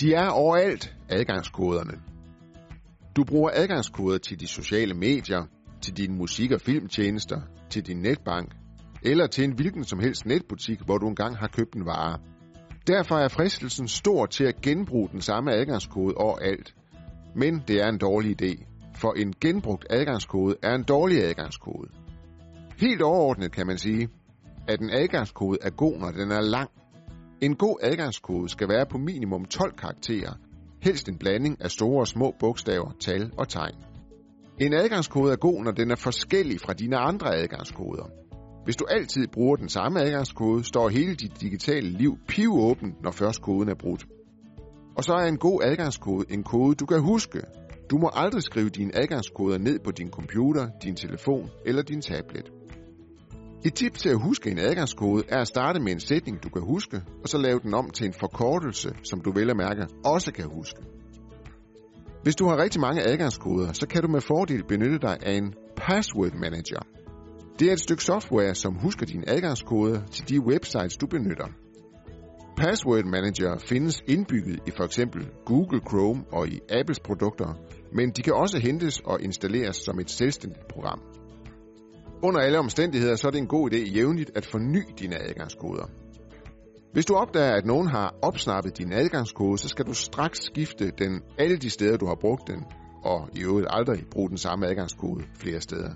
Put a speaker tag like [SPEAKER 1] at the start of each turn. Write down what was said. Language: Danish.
[SPEAKER 1] De er overalt, adgangskoderne. Du bruger adgangskoder til de sociale medier, til dine musik- og filmtjenester, til din netbank, eller til en hvilken som helst netbutik, hvor du engang har købt en vare. Derfor er fristelsen stor til at genbruge den samme adgangskode overalt. Men det er en dårlig idé, for en genbrugt adgangskode er en dårlig adgangskode. Helt overordnet kan man sige, at en adgangskode er god, når den er lang. En god adgangskode skal være på minimum 12 karakterer, helst en blanding af store og små bogstaver, tal og tegn. En adgangskode er god, når den er forskellig fra dine andre adgangskoder. Hvis du altid bruger den samme adgangskode, står hele dit digitale liv pivåbent, når først koden er brudt. Og så er en god adgangskode en kode, du kan huske. Du må aldrig skrive dine adgangskoder ned på din computer, din telefon eller din tablet. Et tip til at huske en adgangskode er at starte med en sætning, du kan huske, og så lave den om til en forkortelse, som du vel at mærke også kan huske. Hvis du har rigtig mange adgangskoder, så kan du med fordel benytte dig af en password manager. Det er et stykke software, som husker dine adgangskoder til de websites, du benytter. Password Manager findes indbygget i for eksempel Google Chrome og i Apples produkter, men de kan også hentes og installeres som et selvstændigt program. Under alle omstændigheder så er det en god idé jævnligt at forny dine adgangskoder. Hvis du opdager, at nogen har opsnappet din adgangskode, så skal du straks skifte den alle de steder, du har brugt den, og i øvrigt aldrig bruge den samme adgangskode flere steder.